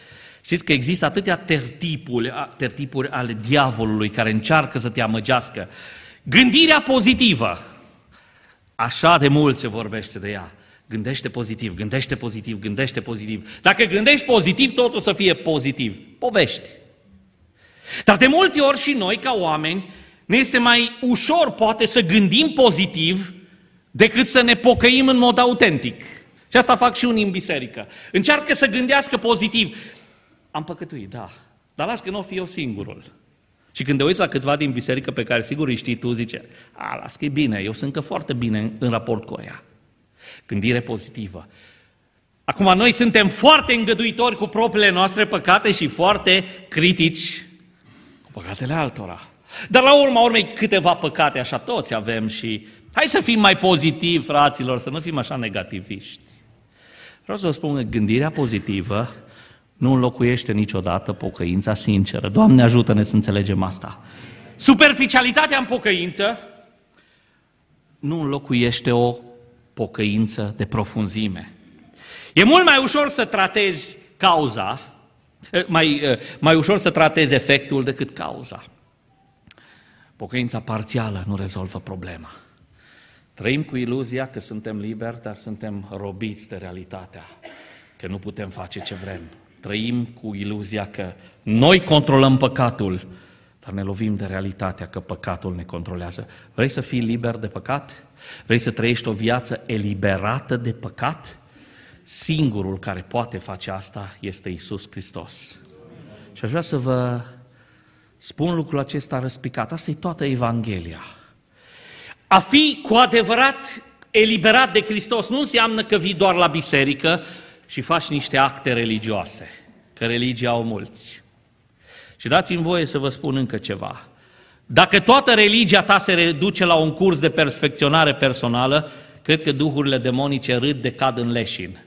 Speaker 1: Știți că există atâtea tertipuri, tertipuri ale diavolului care încearcă să te amăgească. Gândirea pozitivă. Așa de mult se vorbește de ea. Gândește pozitiv, gândește pozitiv, gândește pozitiv. Dacă gândești pozitiv, totul să fie pozitiv. Povești. Dar de multe ori și noi, ca oameni, ne este mai ușor, poate, să gândim pozitiv decât să ne pocăim în mod autentic. Și asta fac și unii în biserică. Încearcă să gândească pozitiv. Am păcătuit, da. Dar las că nu o fi eu singurul. Și când te uiți la câțiva din biserică pe care sigur îi știi tu, zice, a, las că e bine, eu sunt că foarte bine în, în raport cu ea. Gândire pozitivă. Acum, noi suntem foarte îngăduitori cu propriile noastre păcate și foarte critici cu păcatele altora. Dar la urma urmei câteva păcate, așa toți avem și Hai să fim mai pozitivi, fraților, să nu fim așa negativiști. Vreau să vă spun că gândirea pozitivă nu înlocuiește niciodată pocăința sinceră. Doamne ajută-ne să înțelegem asta. Superficialitatea în pocăință nu înlocuiește o pocăință de profunzime. E mult mai ușor să tratezi cauza, eh, mai, eh, mai ușor să tratezi efectul decât cauza. Pocăința parțială nu rezolvă problema. Trăim cu iluzia că suntem liberi, dar suntem robiți de realitatea, că nu putem face ce vrem. Trăim cu iluzia că noi controlăm păcatul, dar ne lovim de realitatea că păcatul ne controlează. Vrei să fii liber de păcat? Vrei să trăiești o viață eliberată de păcat? Singurul care poate face asta este Isus Hristos. Și aș vrea să vă spun lucrul acesta răspicat. Asta e toată Evanghelia. A fi cu adevărat eliberat de Hristos nu înseamnă că vii doar la biserică și faci niște acte religioase, că religia au mulți. Și dați-mi voie să vă spun încă ceva. Dacă toată religia ta se reduce la un curs de perfecționare personală, cred că duhurile demonice râd de cad în leșin.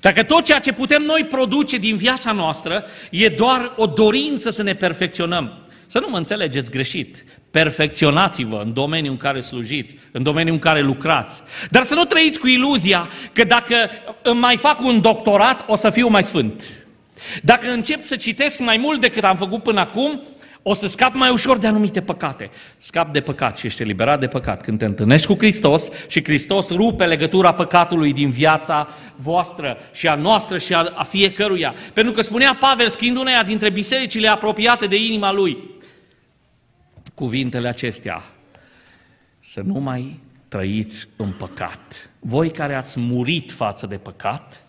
Speaker 1: Dacă tot ceea ce putem noi produce din viața noastră e doar o dorință să ne perfecționăm, să nu mă înțelegeți greșit, perfecționați-vă în domeniul în care slujiți, în domeniul în care lucrați. Dar să nu trăiți cu iluzia că dacă mai fac un doctorat, o să fiu mai sfânt. Dacă încep să citesc mai mult decât am făcut până acum, o să scap mai ușor de anumite păcate. Scap de păcat și ești eliberat de păcat când te întâlnești cu Hristos și Hristos rupe legătura păcatului din viața voastră și a noastră și a, a fiecăruia. Pentru că spunea Pavel, scriind uneia dintre bisericile apropiate de inima lui, cuvintele acestea, să nu mai trăiți în păcat. Voi care ați murit față de păcat,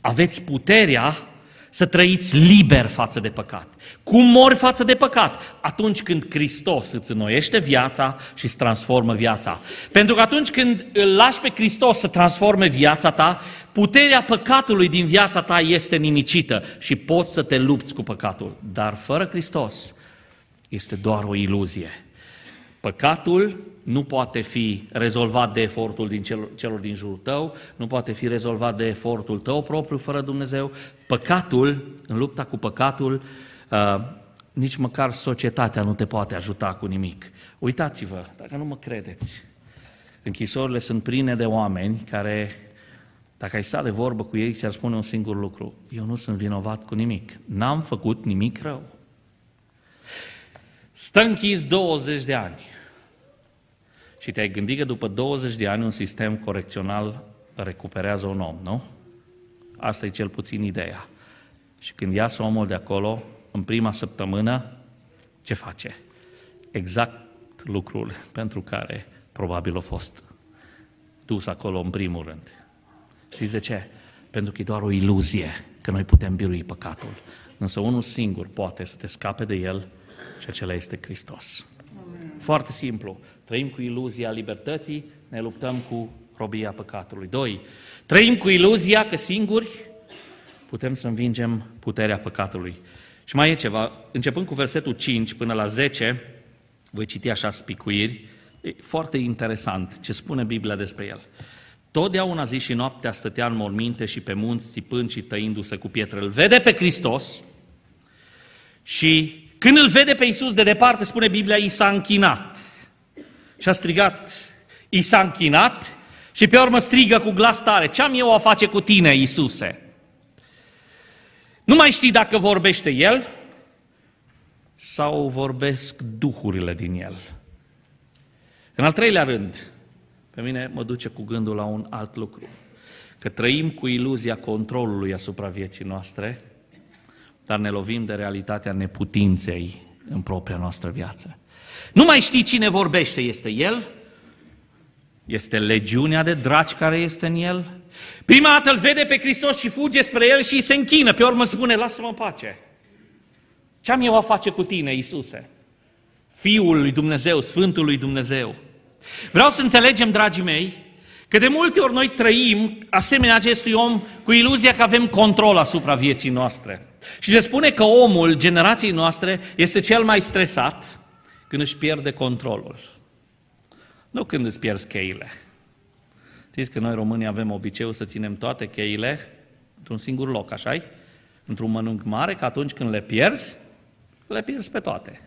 Speaker 1: aveți puterea să trăiți liber față de păcat. Cum mori față de păcat? Atunci când Hristos îți înnoiește viața și îți transformă viața. Pentru că atunci când îl lași pe Hristos să transforme viața ta, puterea păcatului din viața ta este nimicită și poți să te lupți cu păcatul. Dar fără Hristos este doar o iluzie. Păcatul nu poate fi rezolvat de efortul din celor, celor din jurul tău, nu poate fi rezolvat de efortul tău propriu fără Dumnezeu. Păcatul, în lupta cu păcatul, uh, nici măcar societatea nu te poate ajuta cu nimic. Uitați-vă, dacă nu mă credeți, închisorile sunt pline de oameni care, dacă ai sta de vorbă cu ei, ți-ar spune un singur lucru. Eu nu sunt vinovat cu nimic. N-am făcut nimic rău. Stă închis 20 de ani și te-ai gândit că după 20 de ani un sistem corecțional recuperează un om, nu? Asta e cel puțin ideea. Și când iasă omul de acolo, în prima săptămână, ce face? Exact lucrul pentru care probabil a fost dus acolo în primul rând. Știți de ce? Pentru că e doar o iluzie că noi putem birui păcatul. Însă unul singur poate să te scape de el și acela este Hristos. Foarte simplu. Trăim cu iluzia libertății, ne luptăm cu robia păcatului. Doi, trăim cu iluzia că singuri putem să învingem puterea păcatului. Și mai e ceva, începând cu versetul 5 până la 10, voi citi așa spicuiri, e foarte interesant ce spune Biblia despre el. Totdeauna zi și noaptea stătea în morminte și pe munți, țipând și tăindu-se cu pietre. Îl vede pe Hristos și când îl vede pe Iisus de departe, spune Biblia, i s-a închinat. Și a strigat, i s-a închinat și pe urmă strigă cu glas tare, ce am eu a face cu tine, Iisuse? Nu mai știi dacă vorbește El sau vorbesc duhurile din El. În al treilea rând, pe mine mă duce cu gândul la un alt lucru. Că trăim cu iluzia controlului asupra vieții noastre, dar ne lovim de realitatea neputinței în propria noastră viață. Nu mai știi cine vorbește, este El, este legiunea de dragi care este în El. Prima dată îl vede pe Hristos și fuge spre El și se închină, pe urmă spune, lasă-mă în pace. Ce am eu a face cu tine, Iisuse? Fiul lui Dumnezeu, Sfântul lui Dumnezeu. Vreau să înțelegem, dragii mei, că de multe ori noi trăim, asemenea acestui om, cu iluzia că avem control asupra vieții noastre. Și se spune că omul generației noastre este cel mai stresat când își pierde controlul. Nu când îți pierzi cheile. Știți că noi românii avem obiceiul să ținem toate cheile într-un singur loc, așa -i? Într-un mănânc mare, că atunci când le pierzi, le pierzi pe toate.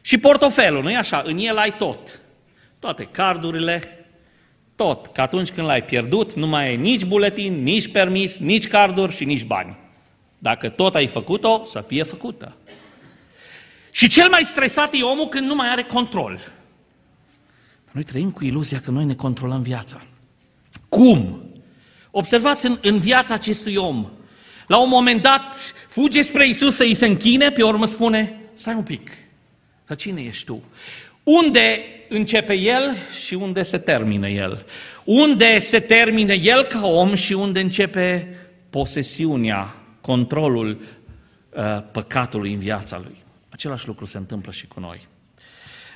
Speaker 1: Și portofelul, nu-i așa? În el ai tot. Toate cardurile, tot. Că atunci când l-ai pierdut, nu mai ai nici buletin, nici permis, nici carduri și nici bani. Dacă tot ai făcut-o, să fie făcută. Și cel mai stresat e omul când nu mai are control. Noi trăim cu iluzia că noi ne controlăm viața. Cum? Observați în, în viața acestui om. La un moment dat fuge spre Isus să îi se închine, pe urmă spune, stai un pic, să cine ești tu? Unde începe el și unde se termină el? Unde se termină el ca om și unde începe posesiunea, controlul uh, păcatului în viața lui? Același lucru se întâmplă și cu noi.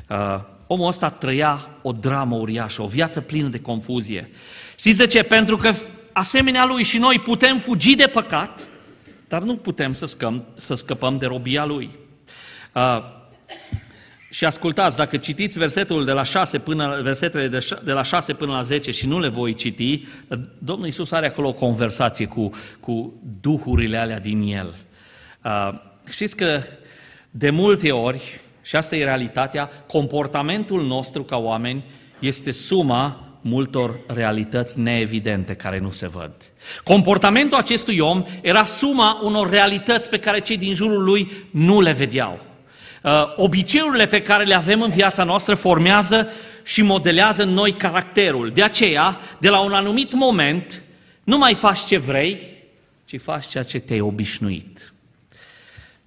Speaker 1: Uh, omul ăsta trăia o dramă uriașă, o viață plină de confuzie. Știți de ce? Pentru că asemenea lui și noi putem fugi de păcat, dar nu putem să, scăm, să scăpăm de robia lui. Uh, și ascultați, dacă citiți versetul de la 6 până, versetele de, de la 6 până la 10 și nu le voi citi, Domnul Iisus are acolo o conversație cu, cu duhurile alea din el. Uh, știți că de multe ori, și asta e realitatea, comportamentul nostru ca oameni este suma multor realități neevidente care nu se văd. Comportamentul acestui om era suma unor realități pe care cei din jurul lui nu le vedeau. Uh, obiceiurile pe care le avem în viața noastră formează și modelează în noi caracterul. De aceea, de la un anumit moment, nu mai faci ce vrei, ci faci ceea ce te-ai obișnuit.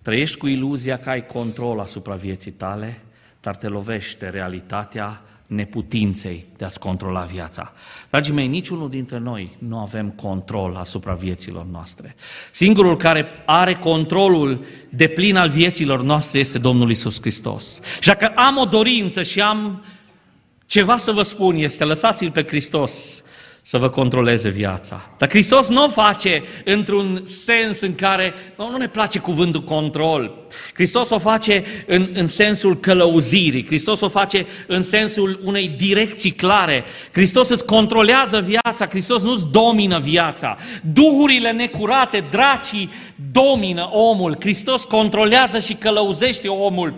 Speaker 1: Trăiești cu iluzia că ai control asupra vieții tale, dar te lovește realitatea neputinței de a-ți controla viața. Dragii mei, niciunul dintre noi nu avem control asupra vieților noastre. Singurul care are controlul de plin al vieților noastre este Domnul Isus Hristos. Și dacă am o dorință și am ceva să vă spun, este lăsați-l pe Hristos să vă controleze viața. Dar Hristos nu o face într-un sens în care nu, nu ne place cuvântul control. Hristos o face în, în sensul călăuzirii, Hristos o face în sensul unei direcții clare. Hristos îți controlează viața, Hristos nu-ți domină viața. Duhurile necurate, dracii, domină omul. Hristos controlează și călăuzește omul.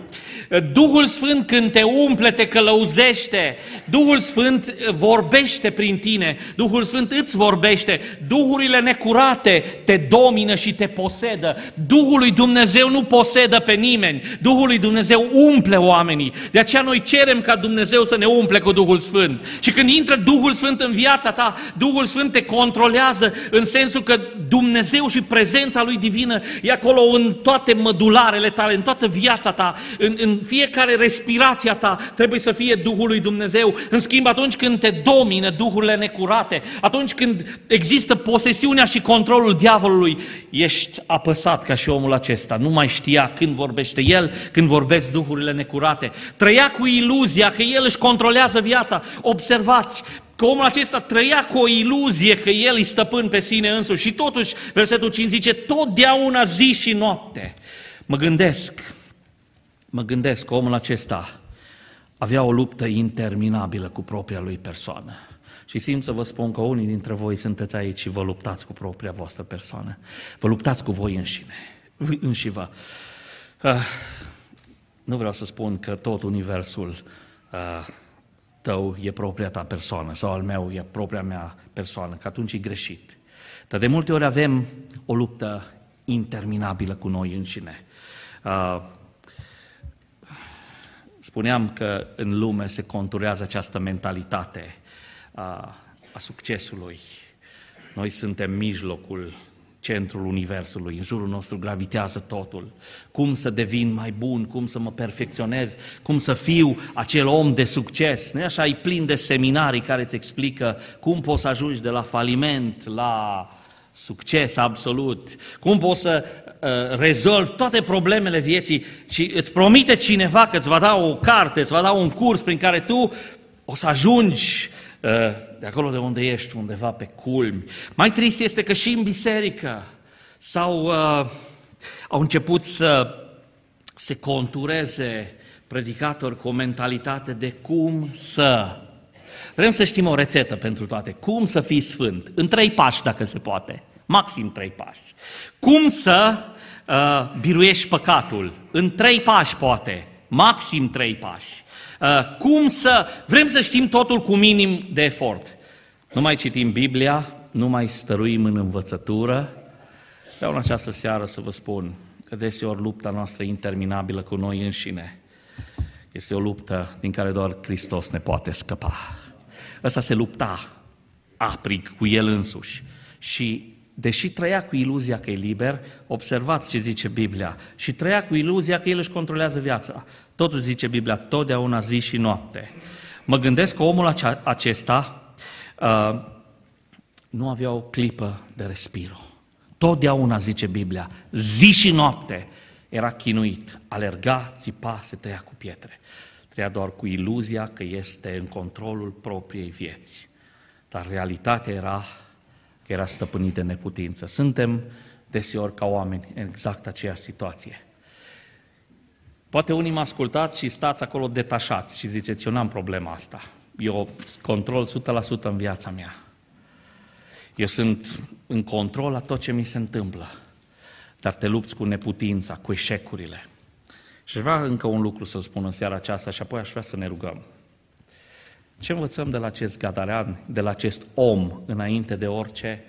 Speaker 1: Duhul Sfânt când te umple, te călăuzește. Duhul Sfânt vorbește prin tine. Duhul Sfânt îți vorbește. Duhurile necurate te domină și te posedă. Duhul lui Dumnezeu nu posedă pe nimeni. Duhul lui Dumnezeu umple oamenii. De aceea noi cerem ca Dumnezeu să ne umple cu Duhul Sfânt. Și când intră Duhul Sfânt în viața ta, Duhul Sfânt te controlează în sensul că Dumnezeu și prezența lui divină e acolo în toate mădularele tale, în toată viața ta, în, în fiecare respirația ta trebuie să fie Duhul lui Dumnezeu. În schimb, atunci când te domină duhurile necurate, atunci când există posesiunea și controlul diavolului, ești apăsat ca și omul acesta. Nu mai știa când vorbește el, când vorbesc duhurile necurate. Trăia cu iluzia că el își controlează viața. Observați, că omul acesta trăia cu o iluzie că el îi stăpân pe sine însuși și totuși, versetul 5 zice, totdeauna zi și noapte. Mă gândesc, mă gândesc că omul acesta avea o luptă interminabilă cu propria lui persoană. Și simt să vă spun că unii dintre voi sunteți aici și vă luptați cu propria voastră persoană. Vă luptați cu voi înșine, înși vă. Uh, nu vreau să spun că tot universul uh, tău e propria ta persoană sau al meu e propria mea persoană, că atunci e greșit. Dar de multe ori avem o luptă interminabilă cu noi înșine. Uh, spuneam că în lume se conturează această mentalitate a, a succesului. Noi suntem mijlocul centrul universului, în jurul nostru gravitează totul. Cum să devin mai bun, cum să mă perfecționez, cum să fiu acel om de succes. Nu așa? E plin de seminarii care îți explică cum poți să ajungi de la faliment la succes absolut, cum poți să uh, rezolvi toate problemele vieții și îți promite cineva că îți va da o carte, îți va da un curs prin care tu o să ajungi uh, de acolo de unde ești, undeva pe culmi. Mai trist este că și în biserică sau uh, au început să se contureze predicatori cu o mentalitate de cum să. Vrem să știm o rețetă pentru toate. Cum să fii sfânt? În trei pași, dacă se poate. Maxim trei pași. Cum să uh, biruiești păcatul? În trei pași, poate. Maxim trei pași. Uh, cum să... Vrem să știm totul cu minim de efort. Nu mai citim Biblia, nu mai stăruim în învățătură. Vreau în această seară să vă spun că deseori lupta noastră interminabilă cu noi înșine este o luptă din care doar Hristos ne poate scăpa. Ăsta se lupta aprig cu el însuși. Și deși trăia cu iluzia că e liber, observați ce zice Biblia, și trăia cu iluzia că el își controlează viața. Totuși zice Biblia, totdeauna zi și noapte. Mă gândesc că omul acesta uh, nu avea o clipă de respiro. Totdeauna, zice Biblia, zi și noapte era chinuit, alerga, țipa, se tăia cu pietre. Trăia doar cu iluzia că este în controlul propriei vieți. Dar realitatea era că era stăpânit de neputință. Suntem deseori ca oameni în exact aceeași situație. Poate unii mă ascultați și stați acolo detașați și ziceți, eu n-am problema asta. Eu control 100% în viața mea. Eu sunt în control la tot ce mi se întâmplă. Dar te lupți cu neputința, cu eșecurile. Și vreau încă un lucru să spun în seara aceasta și apoi aș vrea să ne rugăm. Ce învățăm de la acest gadarean, de la acest om, înainte de orice?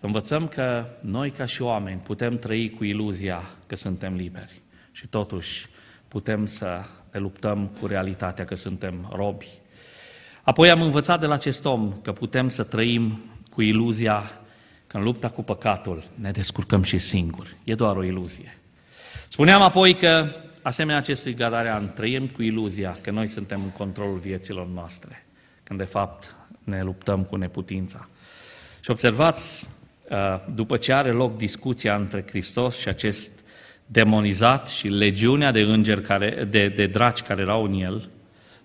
Speaker 1: Învățăm că noi, ca și oameni, putem trăi cu iluzia că suntem liberi. Și totuși putem să ne luptăm cu realitatea că suntem robi. Apoi am învățat de la acest om că putem să trăim cu iluzia că în lupta cu păcatul ne descurcăm și singuri. E doar o iluzie. Spuneam apoi că, asemenea acestui gadarean, trăim cu iluzia că noi suntem în controlul vieților noastre, când de fapt ne luptăm cu neputința. Și observați, uh, după ce are loc discuția între Hristos și acest demonizat și legiunea de îngeri, care, de, de draci care erau în el,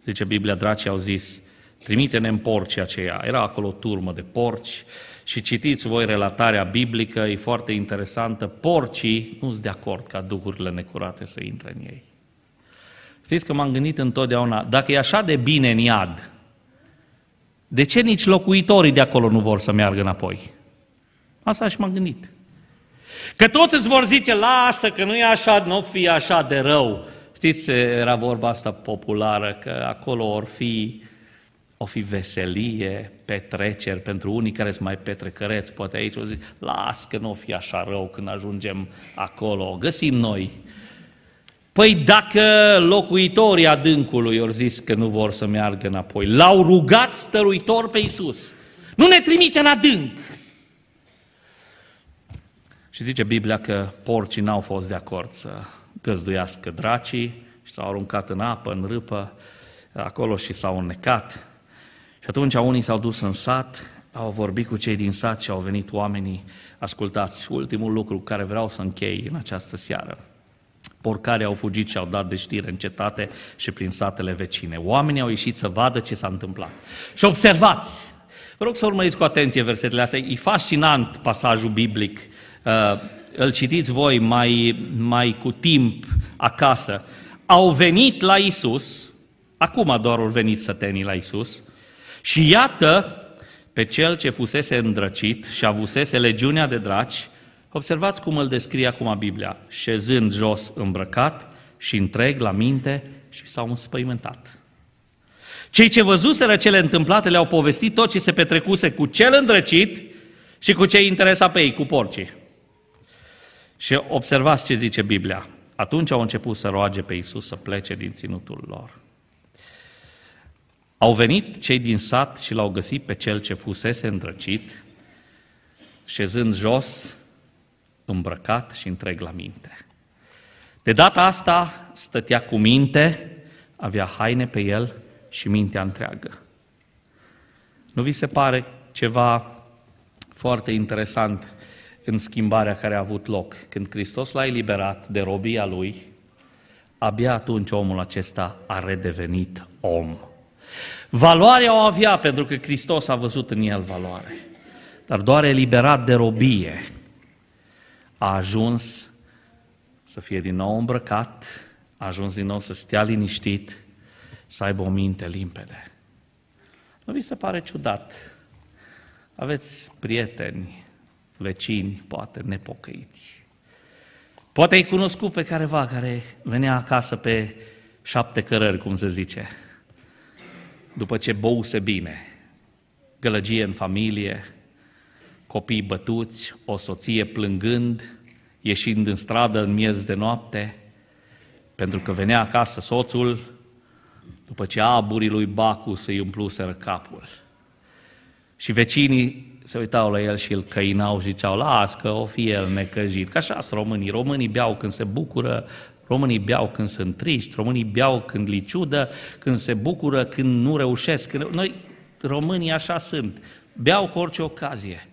Speaker 1: zice Biblia, dracii au zis, trimite-ne în porci aceia. Era acolo o turmă de porci și citiți voi relatarea biblică, e foarte interesantă. Porcii nu sunt de acord ca duhurile necurate să intre în ei. Știți că m-am gândit întotdeauna, dacă e așa de bine în iad, de ce nici locuitorii de acolo nu vor să meargă înapoi? Asta și m-am gândit. Că toți îți vor zice, lasă, că nu e așa, nu fi așa de rău. Știți, era vorba asta populară, că acolo or fi, o fi veselie, petreceri, pentru unii care sunt mai petrecăreți, poate aici o zic, las că nu o fi așa rău când ajungem acolo, găsim noi. Păi dacă locuitorii adâncului au zis că nu vor să meargă înapoi, l-au rugat stăruitor pe Iisus, nu ne trimite în adânc, și zice Biblia că porcii n-au fost de acord să găzduiască dracii și s-au aruncat în apă, în râpă, acolo și s-au înnecat. Și atunci unii s-au dus în sat, au vorbit cu cei din sat și au venit oamenii. Ascultați, ultimul lucru care vreau să închei în această seară. Porcarii au fugit și au dat de știre în cetate și prin satele vecine. Oamenii au ieșit să vadă ce s-a întâmplat. Și observați, vă rog să urmăriți cu atenție versetele astea, e fascinant pasajul biblic Uh, îl citiți voi mai, mai cu timp acasă, au venit la Isus, acum doar au venit sătenii la Isus, și iată pe cel ce fusese îndrăcit și avusese legiunea de draci, observați cum îl descrie acum Biblia, șezând jos îmbrăcat și întreg la minte și s-au înspăimântat. Cei ce văzuseră cele întâmplate le-au povestit tot ce se petrecuse cu cel îndrăcit și cu ce interesa pe ei, cu porcii. Și observați ce zice Biblia. Atunci au început să roage pe Iisus să plece din ținutul lor. Au venit cei din sat și l-au găsit pe cel ce fusese îndrăcit, șezând jos, îmbrăcat și întreg la minte. De data asta stătea cu minte, avea haine pe el și mintea întreagă. Nu vi se pare ceva foarte interesant în schimbarea care a avut loc. Când Hristos l-a eliberat de robia lui, abia atunci omul acesta a redevenit om. Valoarea o avea pentru că Hristos a văzut în el valoare. Dar doar eliberat de robie a ajuns să fie din nou îmbrăcat, a ajuns din nou să stea liniștit, să aibă o minte limpede. Nu vi se pare ciudat? Aveți prieteni, vecini, poate nepocăiți. Poate ai cunoscut pe careva care venea acasă pe șapte cărări, cum se zice, după ce băuse bine, gălăgie în familie, copii bătuți, o soție plângând, ieșind în stradă în miez de noapte, pentru că venea acasă soțul, după ce aburii lui Bacu să-i umpluseră capul. Și vecinii se uitau la el și îl căinau și ziceau, las că o fi el necăjit. Că așa sunt românii. Românii beau când se bucură, românii beau când sunt triști, românii beau când li ciudă, când se bucură, când nu reușesc. Când... Noi, românii, așa sunt. Beau cu orice ocazie.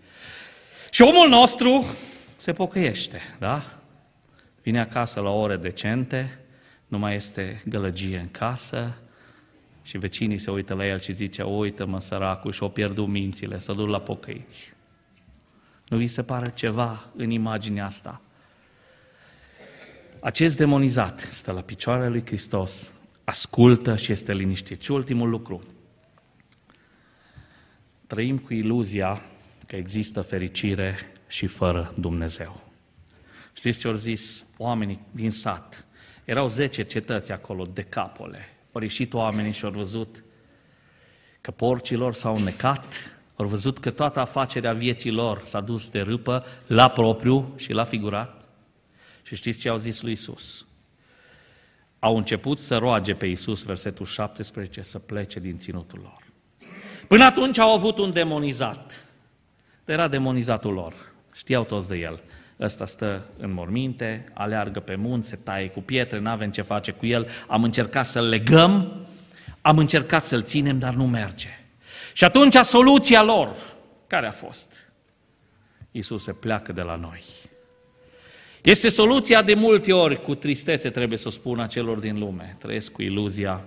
Speaker 1: Și omul nostru se pocăiește, da? Vine acasă la ore decente, nu mai este gălăgie în casă și vecinii se uită la el și zice, uită-mă săracul și o pierdut mințile, să duc la pocăiți. Nu vi se pare ceva în imaginea asta? Acest demonizat stă la picioarele lui Hristos, ascultă și este liniștit. Și ultimul lucru, trăim cu iluzia că există fericire și fără Dumnezeu. Știți ce au zis oamenii din sat? Erau zece cetăți acolo, de capole. Au ieșit oamenii și au văzut că porcilor s-au necat, au văzut că toată afacerea vieții lor s-a dus de râpă la propriu și la figurat. Și știți ce au zis lui Isus? Au început să roage pe Isus, versetul 17, să plece din ținutul lor. Până atunci au avut un demonizat. Era demonizatul lor. Știau toți de el. Ăsta stă în morminte, aleargă pe munți, se taie cu pietre, nu avem ce face cu el. Am încercat să-l legăm, am încercat să-l ținem, dar nu merge. Și atunci soluția lor, care a fost? Iisus se pleacă de la noi. Este soluția de multe ori, cu tristețe trebuie să spun celor din lume. Trăiesc cu iluzia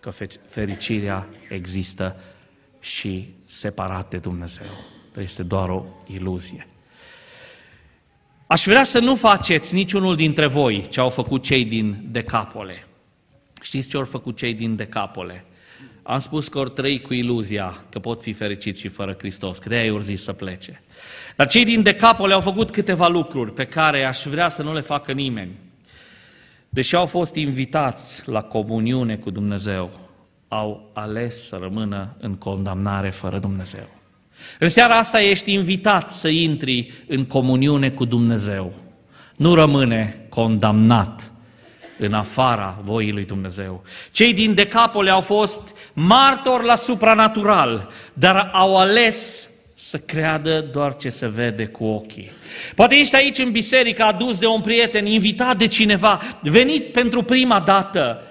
Speaker 1: că fericirea există și separat de Dumnezeu. Este doar o iluzie. Aș vrea să nu faceți niciunul dintre voi ce au făcut cei din Decapole. Știți ce au făcut cei din Decapole? Am spus că ori trăi cu iluzia că pot fi fericiți și fără Hristos, că de-aia zis să plece. Dar cei din Decapole au făcut câteva lucruri pe care aș vrea să nu le facă nimeni. Deși au fost invitați la comuniune cu Dumnezeu, au ales să rămână în condamnare fără Dumnezeu. În seara asta ești invitat să intri în comuniune cu Dumnezeu. Nu rămâne condamnat în afara voii lui Dumnezeu. Cei din Decapole au fost martori la supranatural, dar au ales să creadă doar ce se vede cu ochii. Poate ești aici în biserică, adus de un prieten, invitat de cineva, venit pentru prima dată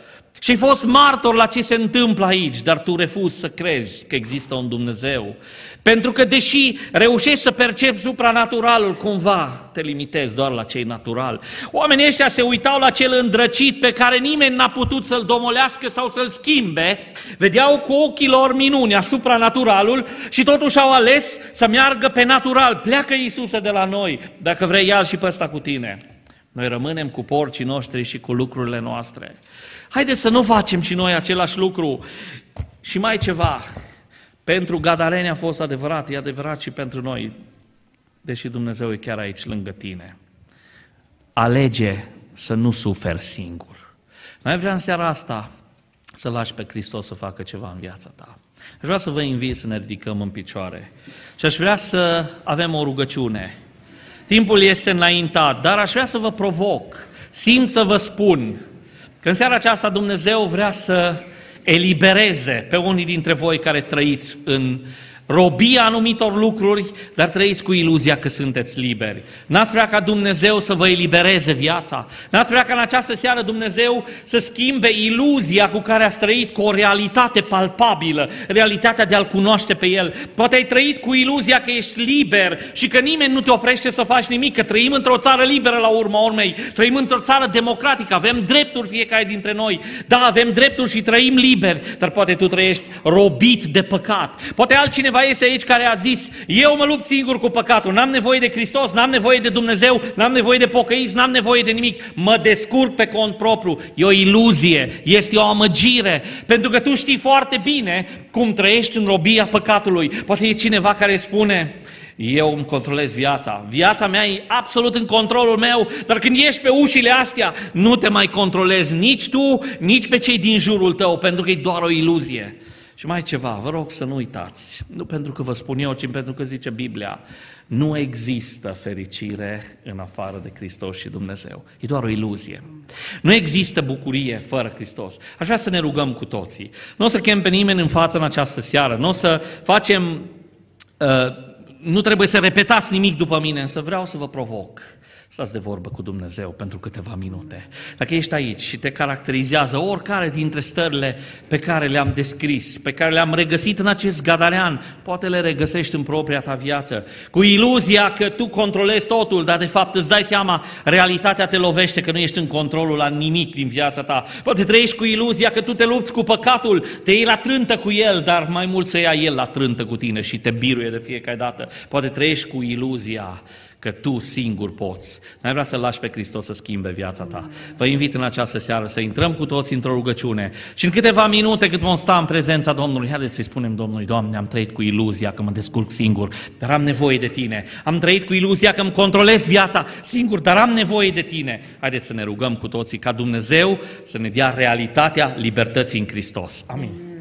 Speaker 1: și ai fost martor la ce se întâmplă aici, dar tu refuzi să crezi că există un Dumnezeu. Pentru că deși reușești să percepi supranaturalul, cumva te limitezi doar la cei natural. Oamenii ăștia se uitau la cel îndrăcit pe care nimeni n-a putut să-l domolească sau să-l schimbe, vedeau cu ochii lor minunea supranaturalul și totuși au ales să meargă pe natural. Pleacă Iisuse de la noi, dacă vrei ia și pe ăsta cu tine. Noi rămânem cu porcii noștri și cu lucrurile noastre. Haideți să nu facem și noi același lucru. Și mai ceva, pentru Gadareni a fost adevărat, e adevărat și pentru noi, deși Dumnezeu e chiar aici lângă tine. Alege să nu suferi singur. Mai vreau în seara asta să lași pe Hristos să facă ceva în viața ta. Aș vrea să vă invit să ne ridicăm în picioare și aș vrea să avem o rugăciune. Timpul este înaintat, dar aș vrea să vă provoc, simt să vă spun că în seara aceasta Dumnezeu vrea să elibereze pe unii dintre voi care trăiți în robia anumitor lucruri, dar trăiți cu iluzia că sunteți liberi. N-ați vrea ca Dumnezeu să vă elibereze viața. N-ați vrea ca în această seară Dumnezeu să schimbe iluzia cu care ați trăit cu o realitate palpabilă, realitatea de a-L cunoaște pe El. Poate ai trăit cu iluzia că ești liber și că nimeni nu te oprește să faci nimic, că trăim într-o țară liberă la urma urmei, trăim într-o țară democratică, avem drepturi fiecare dintre noi. Da, avem drepturi și trăim liberi, dar poate tu trăiești robit de păcat. Poate altcineva cineva este aici care a zis, eu mă lupt singur cu păcatul, n-am nevoie de Hristos, n-am nevoie de Dumnezeu, n-am nevoie de pocăiți, n-am nevoie de nimic, mă descurc pe cont propriu. E o iluzie, este o amăgire, pentru că tu știi foarte bine cum trăiești în robia păcatului. Poate e cineva care spune, eu îmi controlez viața. Viața mea e absolut în controlul meu, dar când ești pe ușile astea, nu te mai controlezi nici tu, nici pe cei din jurul tău, pentru că e doar o iluzie. Și mai ceva, vă rog să nu uitați, nu pentru că vă spun eu, ci pentru că zice Biblia, nu există fericire în afară de Hristos și Dumnezeu. E doar o iluzie. Nu există bucurie fără Hristos. Aș vrea să ne rugăm cu toții. Nu o să chem pe nimeni în față în această seară, nu o să facem uh, nu trebuie să repetați nimic după mine, însă vreau să vă provoc. Stați de vorbă cu Dumnezeu pentru câteva minute. Dacă ești aici și te caracterizează oricare dintre stările pe care le-am descris, pe care le-am regăsit în acest gadarean, poate le regăsești în propria ta viață, cu iluzia că tu controlezi totul, dar de fapt îți dai seama, realitatea te lovește că nu ești în controlul la nimic din viața ta. Poate trăiești cu iluzia că tu te lupți cu păcatul, te iei la trântă cu el, dar mai mult să ia el la trântă cu tine și te biruie de fiecare dată. Poate trăiești cu iluzia că tu singur poți. N-ai vrea să lași pe Hristos să schimbe viața ta. Vă invit în această seară să intrăm cu toți într-o rugăciune și în câteva minute cât vom sta în prezența Domnului, haideți să-i spunem Domnului, Doamne, am trăit cu iluzia că mă descurc singur, dar am nevoie de Tine. Am trăit cu iluzia că îmi controlez viața singur, dar am nevoie de Tine. Haideți să ne rugăm cu toții ca Dumnezeu să ne dea realitatea libertății în Hristos. Amin.